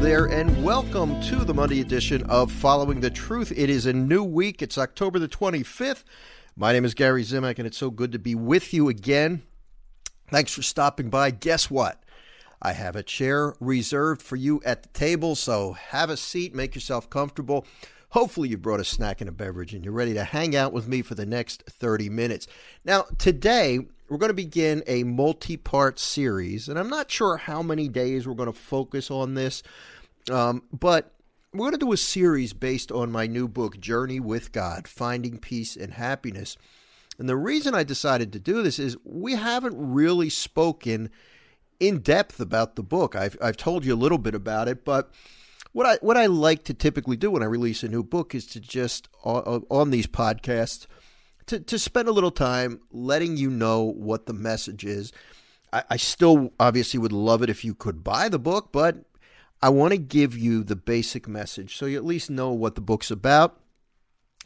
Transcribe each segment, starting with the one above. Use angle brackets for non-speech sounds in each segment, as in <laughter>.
There, and welcome to the Monday edition of Following the Truth. It is a new week. It's October the 25th. My name is Gary Zimak, and it's so good to be with you again. Thanks for stopping by. Guess what? I have a chair reserved for you at the table, so have a seat, make yourself comfortable. Hopefully, you brought a snack and a beverage, and you're ready to hang out with me for the next 30 minutes. Now, today, we're going to begin a multi part series, and I'm not sure how many days we're going to focus on this, um, but we're going to do a series based on my new book, Journey with God Finding Peace and Happiness. And the reason I decided to do this is we haven't really spoken in depth about the book. I've, I've told you a little bit about it, but what I what I like to typically do when I release a new book is to just on, on these podcasts to, to spend a little time letting you know what the message is. I, I still obviously would love it if you could buy the book, but I want to give you the basic message so you at least know what the book's about.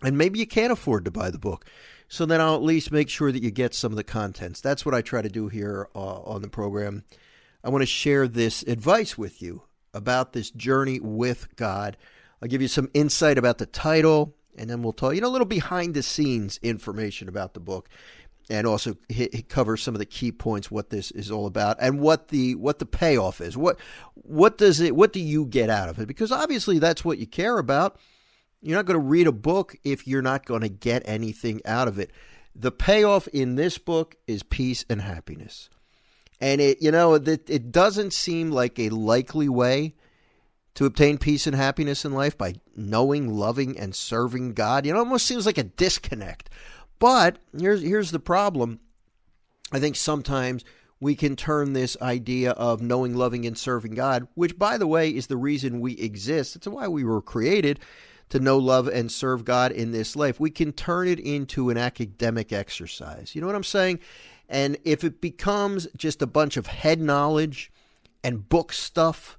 And maybe you can't afford to buy the book. So then I'll at least make sure that you get some of the contents. That's what I try to do here uh, on the program. I want to share this advice with you about this journey with God. I'll give you some insight about the title, and then we'll talk, you know, a little behind the scenes information about the book, and also hit, cover some of the key points, what this is all about, and what the what the payoff is. What what does it? What do you get out of it? Because obviously that's what you care about. You're not going to read a book if you're not going to get anything out of it. The payoff in this book is peace and happiness. And it, you know, it, it doesn't seem like a likely way to obtain peace and happiness in life by knowing, loving, and serving God. You know, it almost seems like a disconnect. But here's here's the problem. I think sometimes we can turn this idea of knowing, loving, and serving God, which, by the way, is the reason we exist. It's why we were created to know, love, and serve God in this life. We can turn it into an academic exercise. You know what I'm saying? And if it becomes just a bunch of head knowledge and book stuff,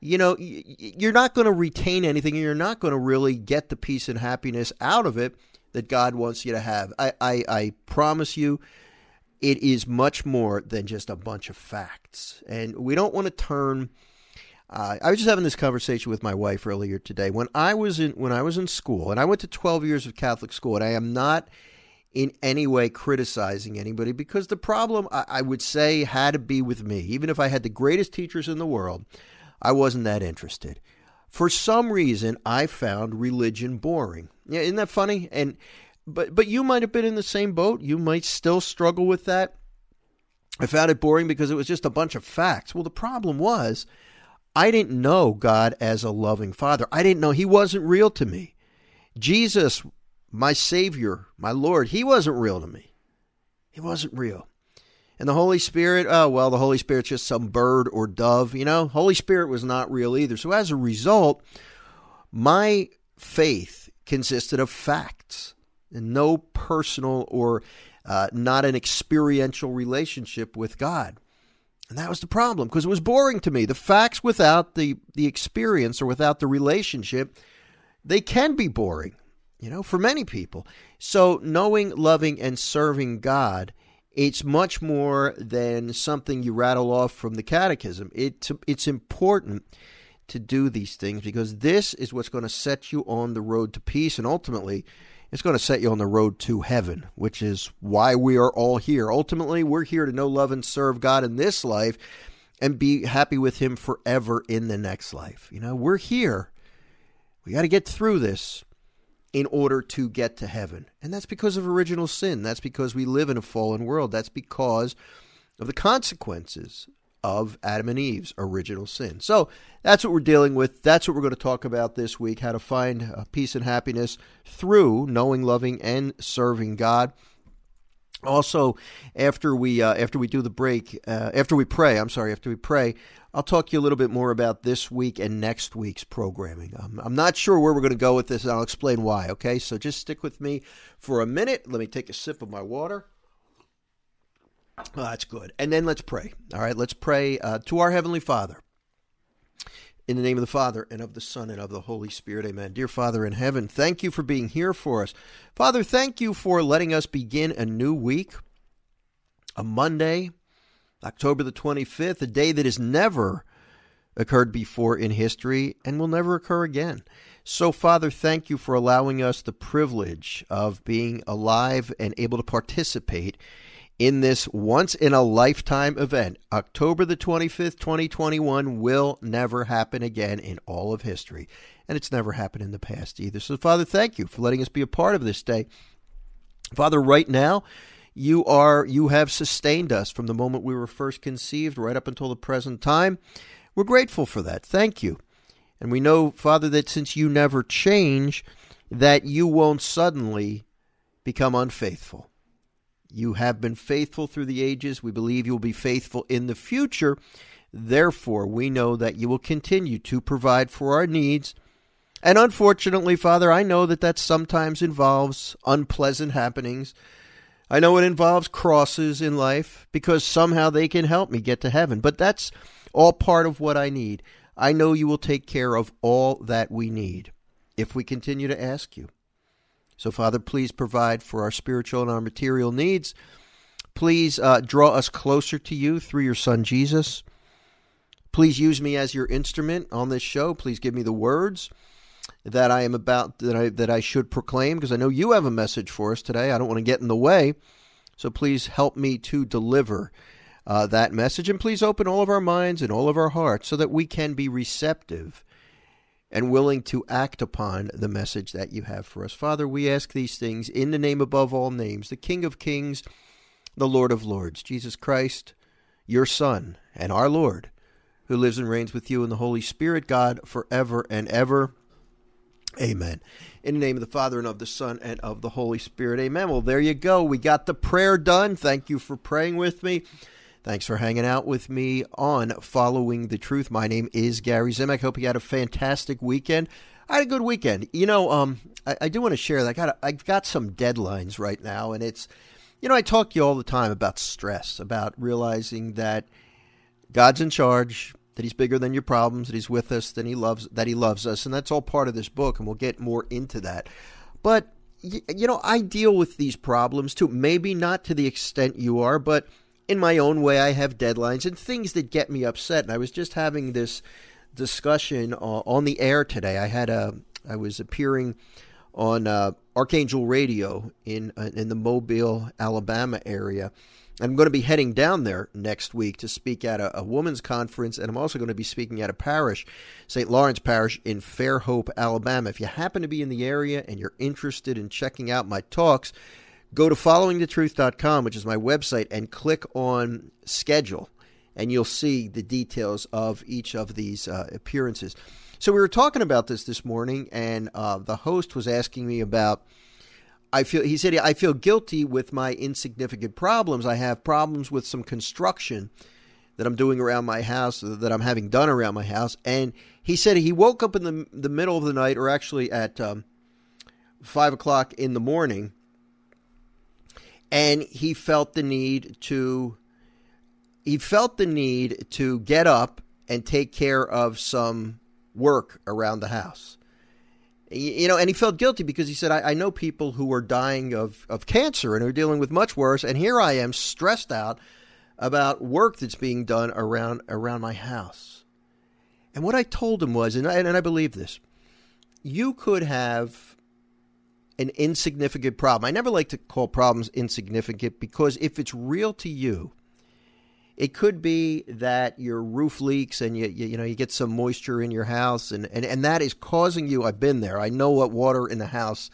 you know, you're not going to retain anything and you're not going to really get the peace and happiness out of it that God wants you to have. I, I, I promise you, it is much more than just a bunch of facts. And we don't want to turn. Uh, I was just having this conversation with my wife earlier today. When I was in when I was in school, and I went to 12 years of Catholic school, and I am not in any way criticizing anybody because the problem, I, I would say, had to be with me. Even if I had the greatest teachers in the world, I wasn't that interested. For some reason, I found religion boring. Yeah, isn't that funny? And but but you might have been in the same boat. You might still struggle with that. I found it boring because it was just a bunch of facts. Well, the problem was I didn't know God as a loving father. I didn't know he wasn't real to me. Jesus my Savior, my Lord, He wasn't real to me. He wasn't real. And the Holy Spirit, oh, well, the Holy Spirit's just some bird or dove. You know, Holy Spirit was not real either. So as a result, my faith consisted of facts and no personal or uh, not an experiential relationship with God. And that was the problem because it was boring to me. The facts without the, the experience or without the relationship, they can be boring you know, for many people. So knowing, loving, and serving God, it's much more than something you rattle off from the catechism. It, it's important to do these things because this is what's going to set you on the road to peace and ultimately it's going to set you on the road to heaven, which is why we are all here. Ultimately, we're here to know, love, and serve God in this life and be happy with Him forever in the next life. You know, we're here. We got to get through this in order to get to heaven. And that's because of original sin. That's because we live in a fallen world. That's because of the consequences of Adam and Eve's original sin. So that's what we're dealing with. That's what we're going to talk about this week how to find uh, peace and happiness through knowing, loving, and serving God. Also, after we uh, after we do the break, uh, after we pray, I'm sorry, after we pray, I'll talk to you a little bit more about this week and next week's programming. Um, I'm not sure where we're going to go with this, and I'll explain why. Okay, so just stick with me for a minute. Let me take a sip of my water. Oh, that's good. And then let's pray. All right, let's pray uh, to our Heavenly Father. In the name of the Father, and of the Son, and of the Holy Spirit, amen. Dear Father in heaven, thank you for being here for us. Father, thank you for letting us begin a new week, a Monday, October the 25th, a day that has never occurred before in history and will never occur again. So, Father, thank you for allowing us the privilege of being alive and able to participate in this once in a lifetime event. October the 25th, 2021 will never happen again in all of history. And it's never happened in the past either. So, Father, thank you for letting us be a part of this day. Father, right now, you are you have sustained us from the moment we were first conceived right up until the present time. We're grateful for that. Thank you. And we know, Father, that since you never change, that you won't suddenly become unfaithful. You have been faithful through the ages. We believe you will be faithful in the future. Therefore, we know that you will continue to provide for our needs. And unfortunately, Father, I know that that sometimes involves unpleasant happenings. I know it involves crosses in life because somehow they can help me get to heaven. But that's all part of what I need. I know you will take care of all that we need if we continue to ask you. So, Father, please provide for our spiritual and our material needs. Please uh, draw us closer to you through your Son, Jesus. Please use me as your instrument on this show. Please give me the words that I am about that I that I should proclaim because I know you have a message for us today. I don't want to get in the way. So please help me to deliver uh, that message and please open all of our minds and all of our hearts so that we can be receptive and willing to act upon the message that you have for us. Father, we ask these things in the name above all names, the King of Kings, the Lord of Lords, Jesus Christ, your Son, and our Lord, who lives and reigns with you in the Holy Spirit, God, forever and ever. Amen. In the name of the Father, and of the Son, and of the Holy Spirit. Amen. Well, there you go. We got the prayer done. Thank you for praying with me. Thanks for hanging out with me on Following the Truth. My name is Gary Zimak. Hope you had a fantastic weekend. I had a good weekend. You know, um, I, I do want to share that. I got, I've got some deadlines right now, and it's, you know, I talk to you all the time about stress, about realizing that God's in charge, that He's bigger than your problems, that He's with us, that He loves, that He loves us, and that's all part of this book, and we'll get more into that. But you know, I deal with these problems too. Maybe not to the extent you are, but in my own way, I have deadlines and things that get me upset. And I was just having this discussion uh, on the air today. I had a, I was appearing on uh, Archangel Radio in uh, in the Mobile, Alabama area. I'm going to be heading down there next week to speak at a, a women's conference, and I'm also going to be speaking at a parish, St. Lawrence Parish in Fairhope, Alabama. If you happen to be in the area and you're interested in checking out my talks, go to followingthetruth.com, which is my website, and click on schedule, and you'll see the details of each of these uh, appearances. So we were talking about this this morning, and uh, the host was asking me about. I feel he said I feel guilty with my insignificant problems. I have problems with some construction that I'm doing around my house, that I'm having done around my house, and he said he woke up in the the middle of the night, or actually at um, five o'clock in the morning, and he felt the need to he felt the need to get up and take care of some work around the house you know and he felt guilty because he said i, I know people who are dying of, of cancer and are dealing with much worse and here i am stressed out about work that's being done around around my house and what i told him was and I, and I believe this you could have an insignificant problem. I never like to call problems insignificant because if it's real to you, it could be that your roof leaks and you, you, you know you get some moisture in your house and, and, and that is causing you I've been there. I know what water in the house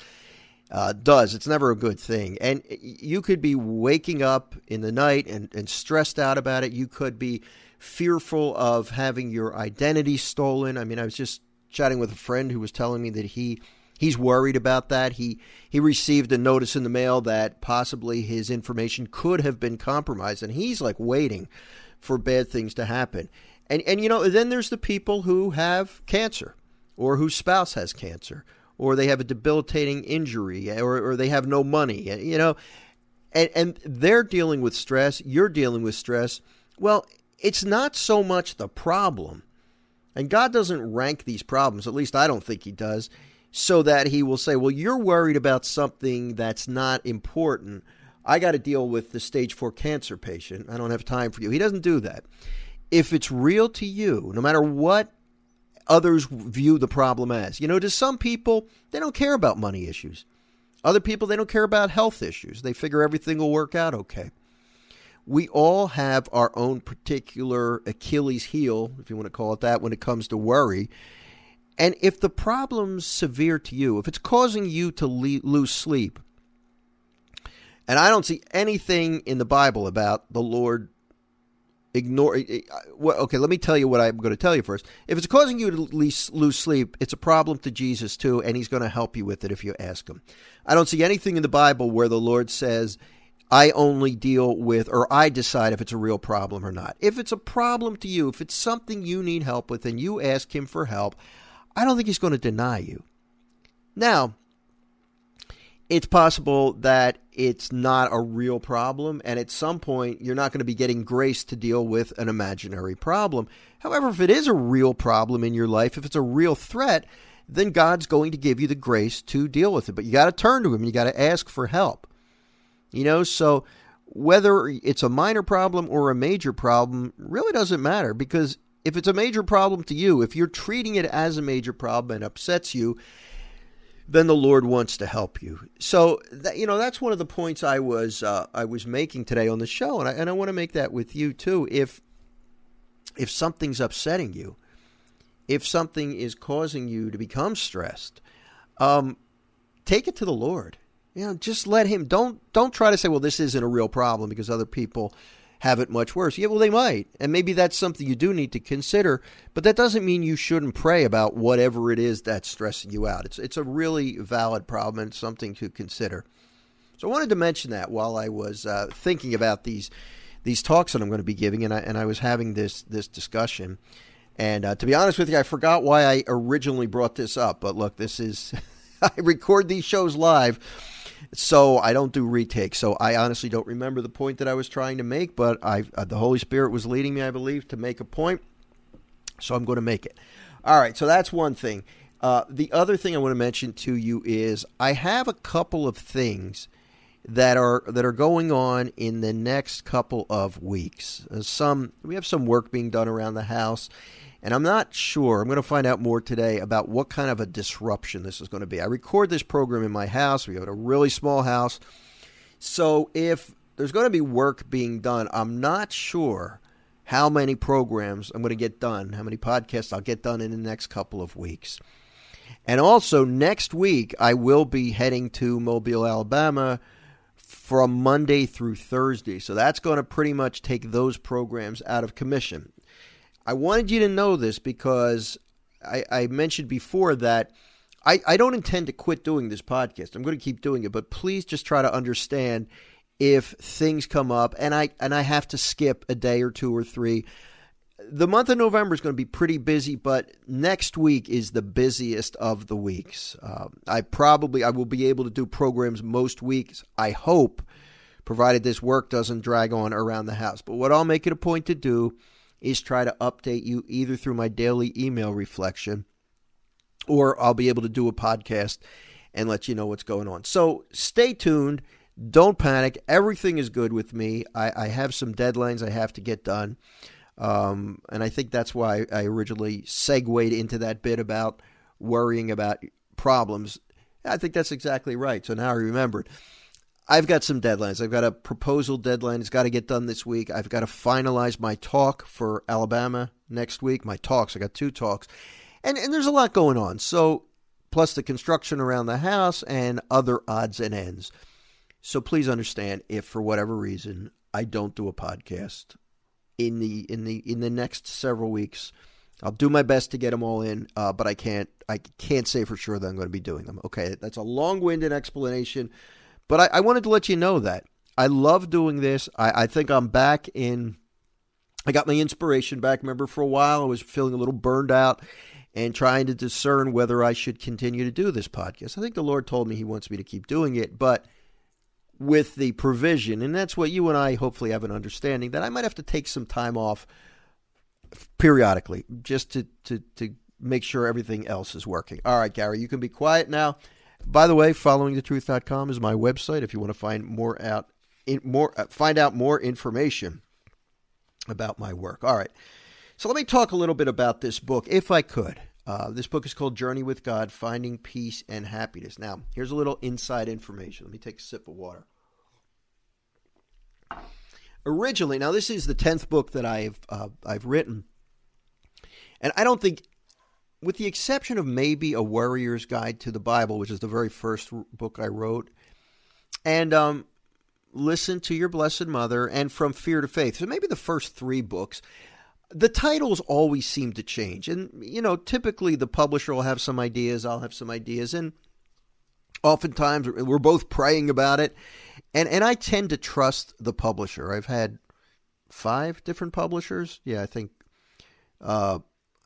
uh, does. It's never a good thing. And you could be waking up in the night and, and stressed out about it. You could be fearful of having your identity stolen. I mean, I was just chatting with a friend who was telling me that he he's worried about that. He he received a notice in the mail that possibly his information could have been compromised and he's like waiting for bad things to happen. And and you know, then there's the people who have cancer or whose spouse has cancer or they have a debilitating injury or or they have no money, you know. And and they're dealing with stress, you're dealing with stress. Well, it's not so much the problem. And God doesn't rank these problems, at least I don't think He does, so that He will say, well, you're worried about something that's not important. I got to deal with the stage four cancer patient. I don't have time for you. He doesn't do that. If it's real to you, no matter what others view the problem as, you know, to some people, they don't care about money issues. Other people, they don't care about health issues. They figure everything will work out okay we all have our own particular Achilles heel, if you want to call it that, when it comes to worry. And if the problem's severe to you, if it's causing you to le- lose sleep, and I don't see anything in the Bible about the Lord ignore. Eh, eh, well, okay, let me tell you what I'm going to tell you first. If it's causing you to lose sleep, it's a problem to Jesus too, and He's going to help you with it if you ask Him. I don't see anything in the Bible where the Lord says I only deal with, or I decide if it's a real problem or not. If it's a problem to you, if it's something you need help with and you ask him for help, I don't think he's going to deny you. Now, it's possible that it's not a real problem, and at some point, you're not going to be getting grace to deal with an imaginary problem. However, if it is a real problem in your life, if it's a real threat, then God's going to give you the grace to deal with it. But you got to turn to Him, you got to ask for help. You know, so whether it's a minor problem or a major problem really doesn't matter because if it's a major problem to you, if you're treating it as a major problem and upsets you, then the Lord wants to help you. So that, you know that's one of the points I was uh, I was making today on the show, and I and I want to make that with you too. If if something's upsetting you, if something is causing you to become stressed, um, take it to the Lord. You know, just let him. Don't don't try to say, well, this isn't a real problem because other people have it much worse. Yeah, well, they might, and maybe that's something you do need to consider. But that doesn't mean you shouldn't pray about whatever it is that's stressing you out. It's it's a really valid problem and something to consider. So I wanted to mention that while I was uh, thinking about these these talks that I'm going to be giving, and I and I was having this this discussion. And uh, to be honest with you, I forgot why I originally brought this up. But look, this is <laughs> I record these shows live so I don't do retakes. So I honestly don't remember the point that I was trying to make, but I uh, the Holy Spirit was leading me, I believe, to make a point. So I'm going to make it. All right. So that's one thing. Uh, the other thing I want to mention to you is I have a couple of things that are that are going on in the next couple of weeks. Uh, some we have some work being done around the house and I'm not sure, I'm going to find out more today about what kind of a disruption this is going to be. I record this program in my house. We have a really small house. So if there's going to be work being done, I'm not sure how many programs I'm going to get done, how many podcasts I'll get done in the next couple of weeks. And also, next week, I will be heading to Mobile, Alabama from Monday through Thursday. So that's going to pretty much take those programs out of commission. I wanted you to know this because I, I mentioned before that I, I don't intend to quit doing this podcast. I'm going to keep doing it, but please just try to understand if things come up and I and I have to skip a day or two or three. The month of November is going to be pretty busy, but next week is the busiest of the weeks. Uh, I probably I will be able to do programs most weeks. I hope, provided this work doesn't drag on around the house. But what I'll make it a point to do is try to update you either through my daily email reflection or I'll be able to do a podcast and let you know what's going on. So stay tuned. Don't panic. Everything is good with me. I, I have some deadlines I have to get done. Um, and I think that's why I originally segued into that bit about worrying about problems. I think that's exactly right. So now I remembered. I've got some deadlines. I've got a proposal deadline. It's got to get done this week. I've got to finalize my talk for Alabama next week. My talks. I got two talks, and and there's a lot going on. So plus the construction around the house and other odds and ends. So please understand if for whatever reason I don't do a podcast, in the in the in the next several weeks. I'll do my best to get them all in, uh, but I can't I can't say for sure that I'm going to be doing them. Okay, that's a long-winded explanation, but I, I wanted to let you know that I love doing this. I, I think I'm back in. I got my inspiration back. Remember, for a while I was feeling a little burned out and trying to discern whether I should continue to do this podcast. I think the Lord told me He wants me to keep doing it, but with the provision, and that's what you and I hopefully have an understanding that I might have to take some time off periodically just to, to, to make sure everything else is working. All right, Gary, you can be quiet now. By the way, followingthetruth.com is my website if you want to find more out in more uh, find out more information about my work. All right. So let me talk a little bit about this book if I could. Uh, this book is called Journey with God Finding Peace and Happiness. Now, here's a little inside information. Let me take a sip of water. Originally, now this is the 10th book that I've, uh, I've written. And I don't think, with the exception of maybe A Worrier's Guide to the Bible, which is the very first book I wrote, and um, Listen to Your Blessed Mother, and From Fear to Faith. So maybe the first three books the titles always seem to change. And, you know, typically the publisher will have some ideas, I'll have some ideas, and oftentimes we're both praying about it. And, and I tend to trust the publisher. I've had five different publishers. Yeah, I think, uh,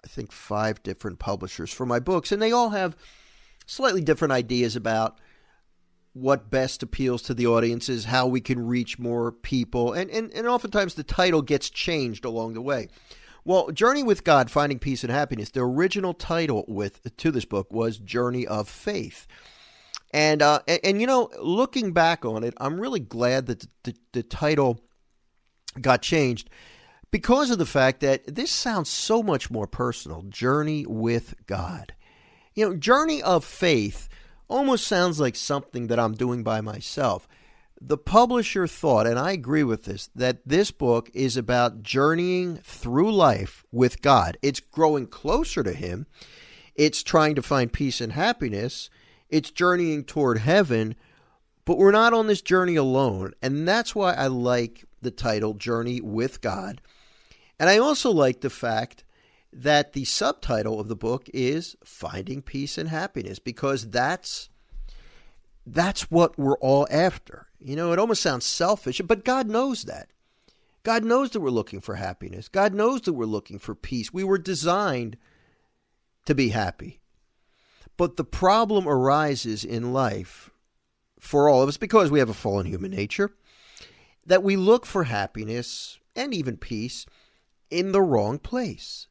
I think five different publishers for my books, and they all have slightly different ideas about what best appeals to the audiences, how we can reach more people, and, and, and oftentimes the title gets changed along the way. Well, Journey with God, Finding Peace and Happiness, the original title with to this book was Journey of Faith. And, uh, and, and, you know, looking back on it, I'm really glad that the, the, the title got changed because of the fact that this sounds so much more personal Journey with God. You know, Journey of Faith almost sounds like something that I'm doing by myself. The publisher thought, and I agree with this, that this book is about journeying through life with God. It's growing closer to Him, it's trying to find peace and happiness, it's journeying toward heaven, but we're not on this journey alone. And that's why I like the title Journey with God. And I also like the fact that the subtitle of the book is Finding Peace and Happiness because that's that's what we're all after. You know, it almost sounds selfish, but God knows that. God knows that we're looking for happiness. God knows that we're looking for peace. We were designed to be happy. But the problem arises in life for all of us because we have a fallen human nature that we look for happiness and even peace in the wrong place.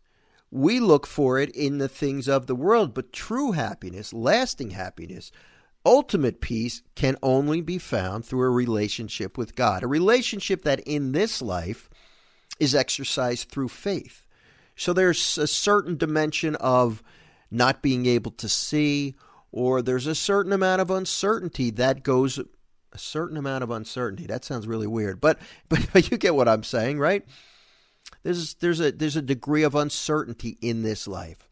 We look for it in the things of the world, but true happiness, lasting happiness, ultimate peace can only be found through a relationship with God, a relationship that in this life is exercised through faith. So there's a certain dimension of not being able to see, or there's a certain amount of uncertainty that goes a certain amount of uncertainty. That sounds really weird, but <laughs> but, but you get what I'm saying, right? There's there's a there's a degree of uncertainty in this life.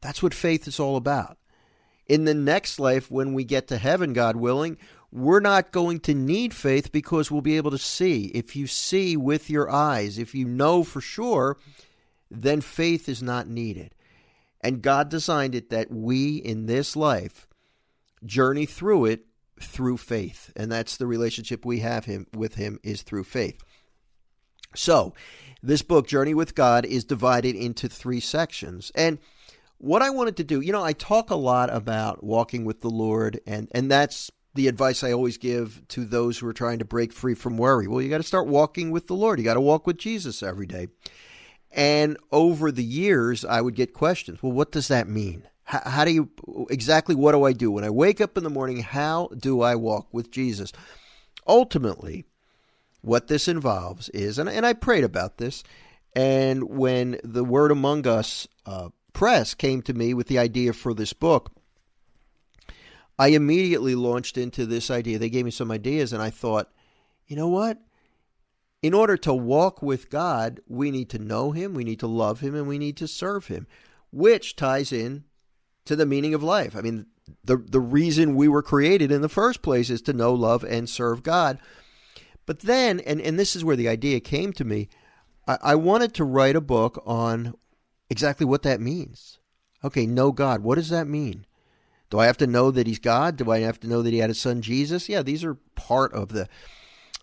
That's what faith is all about. In the next life, when we get to heaven, God willing, we're not going to need faith because we'll be able to see. If you see with your eyes, if you know for sure, then faith is not needed. And God designed it that we in this life journey through it through faith. And that's the relationship we have him with him is through faith. So, this book, Journey with God, is divided into three sections. And what I wanted to do, you know, I talk a lot about walking with the Lord, and, and that's the advice I always give to those who are trying to break free from worry. Well, you got to start walking with the Lord. You got to walk with Jesus every day. And over the years, I would get questions. Well, what does that mean? How, do you exactly what do I do when I wake up in the morning? How do I walk with Jesus? Ultimately, what this involves is, and, and I prayed about this, and when the Word Among Us uh, press came to me with the idea for this book, I immediately launched into this idea. They gave me some ideas, and I thought, you know what? In order to walk with God, we need to know Him, we need to love Him, and we need to serve Him, which ties in to the meaning of life. I mean, the, the reason we were created in the first place is to know, love, and serve God. But then, and, and this is where the idea came to me, I, I wanted to write a book on exactly what that means. Okay, know God. What does that mean? Do I have to know that He's God? Do I have to know that He had a Son Jesus? Yeah, these are part of the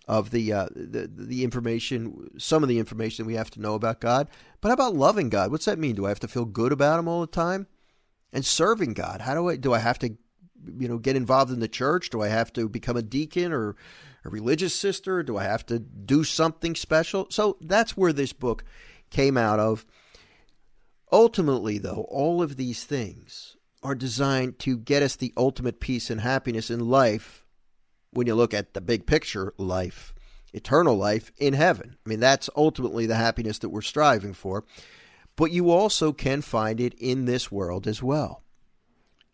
of the uh, the the information, some of the information we have to know about God. But how about loving God? What's that mean? Do I have to feel good about Him all the time? And serving God? How do I do? I have to, you know, get involved in the church? Do I have to become a deacon or a religious sister? Do I have to do something special? So that's where this book came out of. Ultimately, though, all of these things are designed to get us the ultimate peace and happiness in life when you look at the big picture life, eternal life in heaven. I mean, that's ultimately the happiness that we're striving for. But you also can find it in this world as well,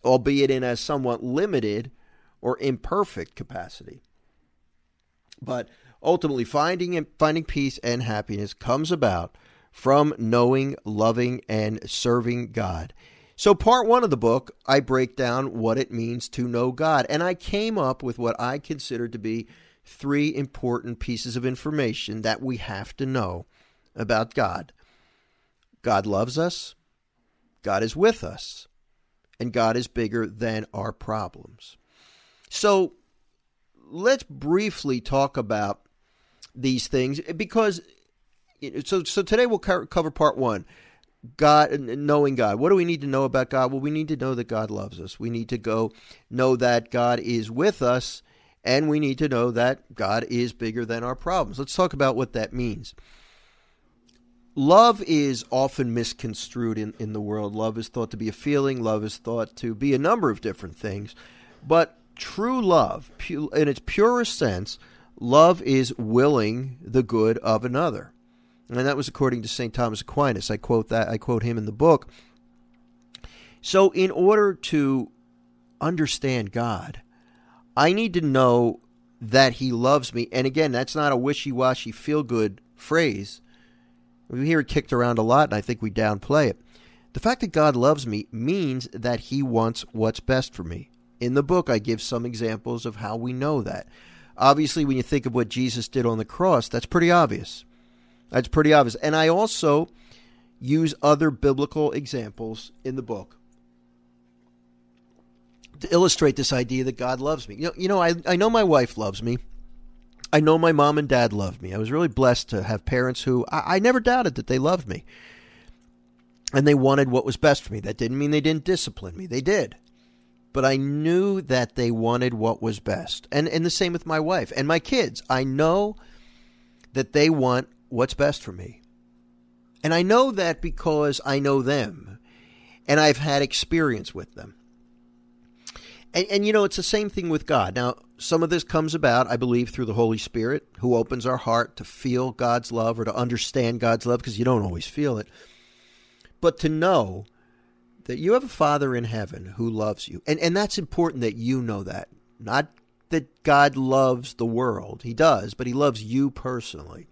albeit in a somewhat limited or imperfect capacity. But ultimately, finding finding peace and happiness comes about from knowing, loving, and serving God. So, part one of the book, I break down what it means to know God. And I came up with what I consider to be three important pieces of information that we have to know about God God loves us, God is with us, and God is bigger than our problems. So, let's briefly talk about these things because so so today we'll cover part 1 God, knowing God. What do we need to know about God? Well, we need to know that God loves us. We need to go know that God is with us, and we need to know that God is bigger than our problems. Let's talk about what that means. Love is often misconstrued in, in the world. Love is thought to be a feeling, love is thought to be a number of different things. But true love, in its purest sense, love is willing the good of another and that was according to St. Thomas Aquinas. I quote that I quote him in the book. So in order to understand God, I need to know that he loves me. And again, that's not a wishy-washy feel-good phrase. We hear it kicked around a lot and I think we downplay it. The fact that God loves me means that he wants what's best for me. In the book, I give some examples of how we know that. Obviously, when you think of what Jesus did on the cross, that's pretty obvious. That's pretty obvious. And I also use other biblical examples in the book to illustrate this idea that God loves me. You know, you know I, I know my wife loves me. I know my mom and dad loved me. I was really blessed to have parents who I, I never doubted that they loved me. And they wanted what was best for me. That didn't mean they didn't discipline me. They did. But I knew that they wanted what was best. And and the same with my wife and my kids. I know that they want what's best for me. And I know that because I know them and I've had experience with them. And, and, you know, it's the same thing with God. Now, some of this comes about, I believe, through the Holy Spirit, who opens our heart to feel God's love or to understand God's love, because you don't always feel it. But to know that you have a Father in heaven who loves you. And, and that's important that you know that. Not that God loves the world, He does, but He loves you personally.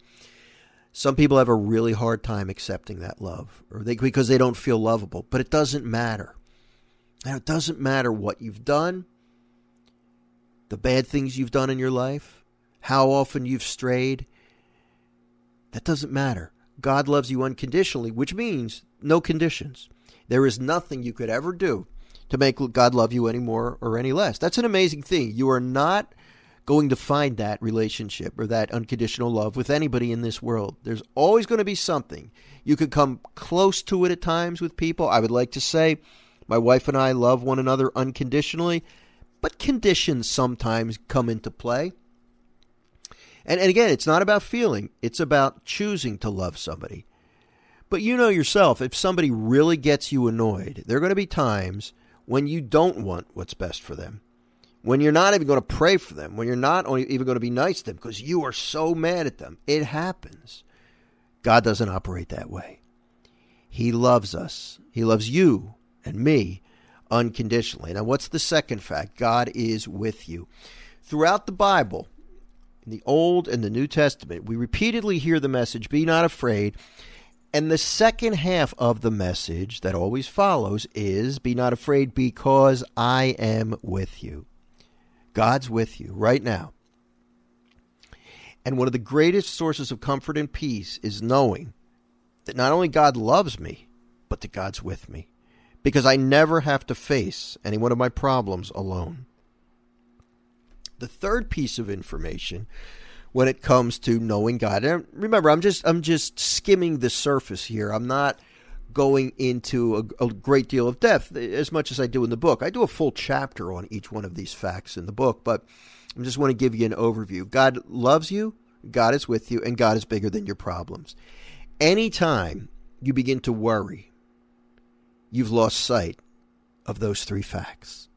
Some people have a really hard time accepting that love or they, because they don't feel lovable, but it doesn't matter. And it doesn't matter what you've done, the bad things you've done in your life, how often you've strayed. That doesn't matter. God loves you unconditionally, which means no conditions. There is nothing you could ever do to make God love you any more or any less. That's an amazing thing. You are not going to find that relationship or that unconditional love with anybody in this world. There's always going to be something. You could come close to it at times with people. I would like to say my wife and I love one another unconditionally, but conditions sometimes come into play. And, and again, it's not about feeling, it's about choosing to love somebody. But you know yourself, if somebody really gets you annoyed, there are going to be times when you don't want what's best for them when you're not even going to pray for them, when you're not even going to be nice to them because you are so mad at them. It happens. God doesn't operate that way. He loves us, He loves you and me unconditionally. Now, what's the second fact? God is with you. Throughout the Bible, in the Old and the New Testament, we repeatedly hear the message be not afraid. And the second half of the message that always follows is be not afraid because I am with you. God's with you right now. And one of the greatest sources of comfort and peace is knowing that not only God loves me, but that God's with me. Because I never have to face any one of my problems alone. The third piece of information when it comes to knowing God. And remember, I'm just I'm just skimming the surface here. I'm not going into a, a, great deal of depth as much as I do in the book. I do a full chapter on each one of these facts in the book, but I just want to give you an overview. God loves you, God is with you, and God is bigger than your problems. Anytime you begin to worry, you've lost sight of those three facts,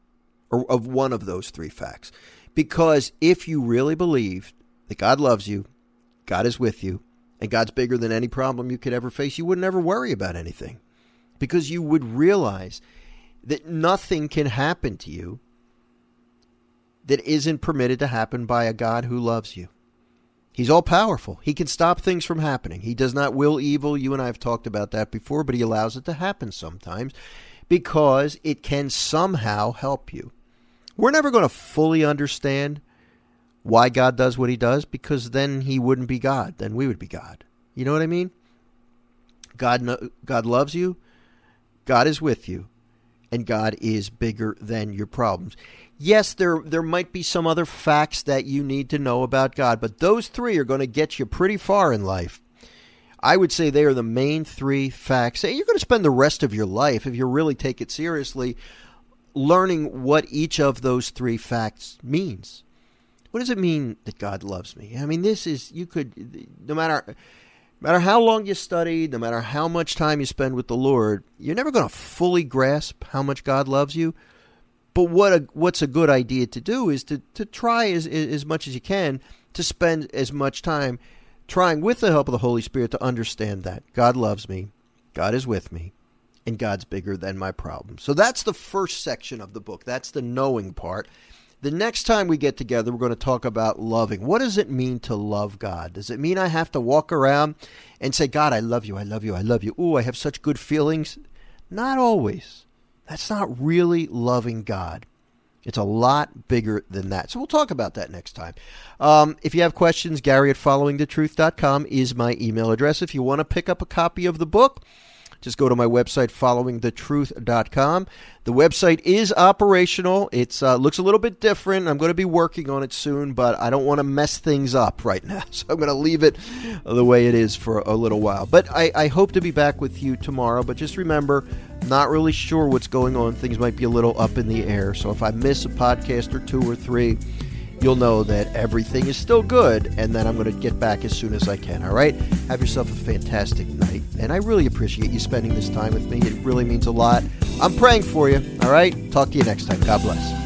or of one of those three facts. Because if you really believed that God loves you, God is with you, and God's bigger than any problem you could ever face, you would never worry about anything. Because you would realize that nothing can happen to you that isn't permitted to happen by a God who loves you. He's all powerful. He can stop things from happening. He does not will evil. You and I have talked about that before, but he allows it to happen sometimes because it can somehow help you. We're never going to fully understand why God does what he does because then he wouldn't be God. Then we would be God. You know what I mean? God God loves you. God is with you. And God is bigger than your problems. Yes, there there might be some other facts that you need to know about God, but those 3 are going to get you pretty far in life. I would say they are the main 3 facts. You're going to spend the rest of your life if you really take it seriously learning what each of those 3 facts means what does it mean that God loves me? I mean, this is you could no matter no matter how long you study, no matter how much time you spend with the Lord, you're never going to fully grasp how much God loves you. But what a, what's a good idea to do is to, to try as as much as you can to spend as much time trying with the help of the Holy Spirit to understand that God loves me, God is with me, and God's bigger than my problems. So that's the first section of the book. That's the knowing part. The next time we get together, we're going to talk about loving. What does it mean to love God? Does it mean I have to walk around and say, God, I love you, I love you, I love you. Ooh, I have such good feelings? Not always. That's not really loving God. It's a lot bigger than that. So we'll talk about that next time. Um, if you have questions, Gary at followingthetruth.com is my email address. If you want to pick up a copy of the book, just go to my website, followingthetruth.com. The website is operational. It uh, looks a little bit different. I'm going to be working on it soon, but I don't want to mess things up right now. <laughs> So I'm going to leave it the way it is for a little while. But I, I hope to be back with you tomorrow. But just remember, not really sure what's going on. Things might be a little up in the air. So if I miss a podcast or two or three, you'll know that everything is still good and that I'm going to get back as soon as I can. All right? Have yourself a fantastic night. And I really appreciate you spending this time with me. It really means a lot. I'm praying for you. All right? Talk to you next time. God bless.